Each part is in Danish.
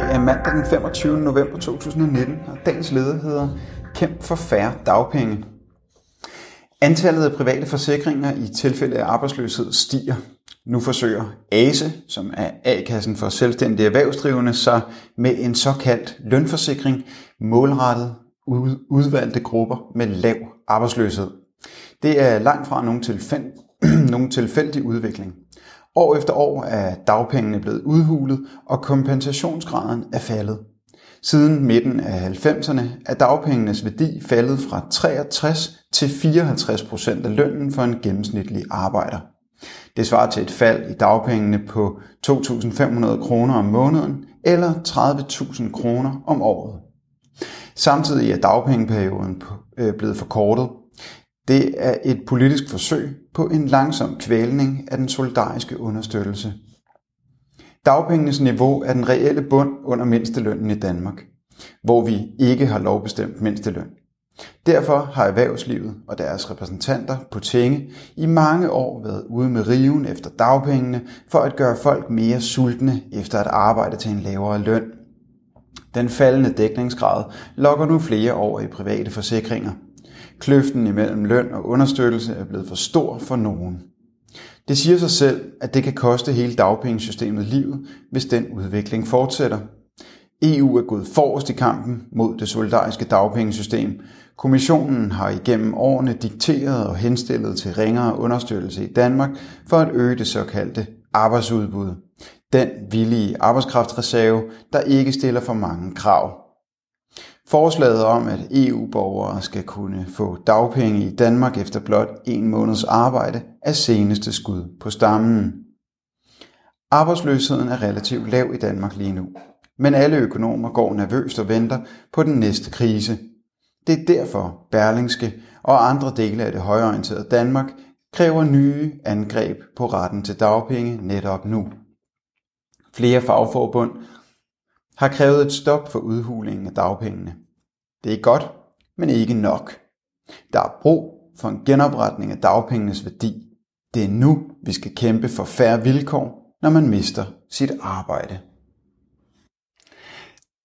er mandag den 25. november 2019, og dagens leder hedder Kæmp for færre dagpenge. Antallet af private forsikringer i tilfælde af arbejdsløshed stiger. Nu forsøger ASE, som er A-kassen for selvstændige erhvervsdrivende, sig med en såkaldt lønforsikring målrettet udvalgte grupper med lav arbejdsløshed. Det er langt fra nogen, tilfæld, nogen tilfældig udvikling. År efter år er dagpengene blevet udhulet, og kompensationsgraden er faldet. Siden midten af 90'erne er dagpengenes værdi faldet fra 63 til 54 procent af lønnen for en gennemsnitlig arbejder. Det svarer til et fald i dagpengene på 2.500 kroner om måneden eller 30.000 kroner om året. Samtidig er dagpengeperioden øh, blevet forkortet. Det er et politisk forsøg på en langsom kvælning af den solidariske understøttelse. Dagpengenes niveau er den reelle bund under mindstelønnen i Danmark, hvor vi ikke har lovbestemt mindsteløn. Derfor har erhvervslivet og deres repræsentanter på Tinge i mange år været ude med riven efter dagpengene for at gøre folk mere sultne efter at arbejde til en lavere løn. Den faldende dækningsgrad lokker nu flere over i private forsikringer. Kløften imellem løn og understøttelse er blevet for stor for nogen. Det siger sig selv, at det kan koste hele dagpengesystemet livet, hvis den udvikling fortsætter. EU er gået forrest i kampen mod det solidariske dagpengesystem. Kommissionen har igennem årene dikteret og henstillet til ringere understøttelse i Danmark for at øge det såkaldte arbejdsudbud. Den villige arbejdskraftreserve, der ikke stiller for mange krav. Forslaget om, at EU-borgere skal kunne få dagpenge i Danmark efter blot en måneds arbejde, er seneste skud på stammen. Arbejdsløsheden er relativt lav i Danmark lige nu, men alle økonomer går nervøst og venter på den næste krise. Det er derfor Berlingske og andre dele af det højorienterede Danmark kræver nye angreb på retten til dagpenge netop nu. Flere fagforbund har krævet et stop for udhulingen af dagpengene. Det er godt, men ikke nok. Der er brug for en genopretning af dagpengenes værdi. Det er nu, vi skal kæmpe for færre vilkår, når man mister sit arbejde.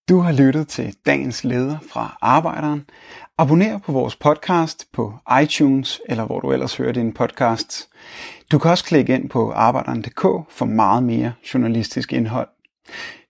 Du har lyttet til dagens leder fra Arbejderen. Abonner på vores podcast på iTunes, eller hvor du ellers hører din podcast. Du kan også klikke ind på arbejderen.dk for meget mere journalistisk indhold.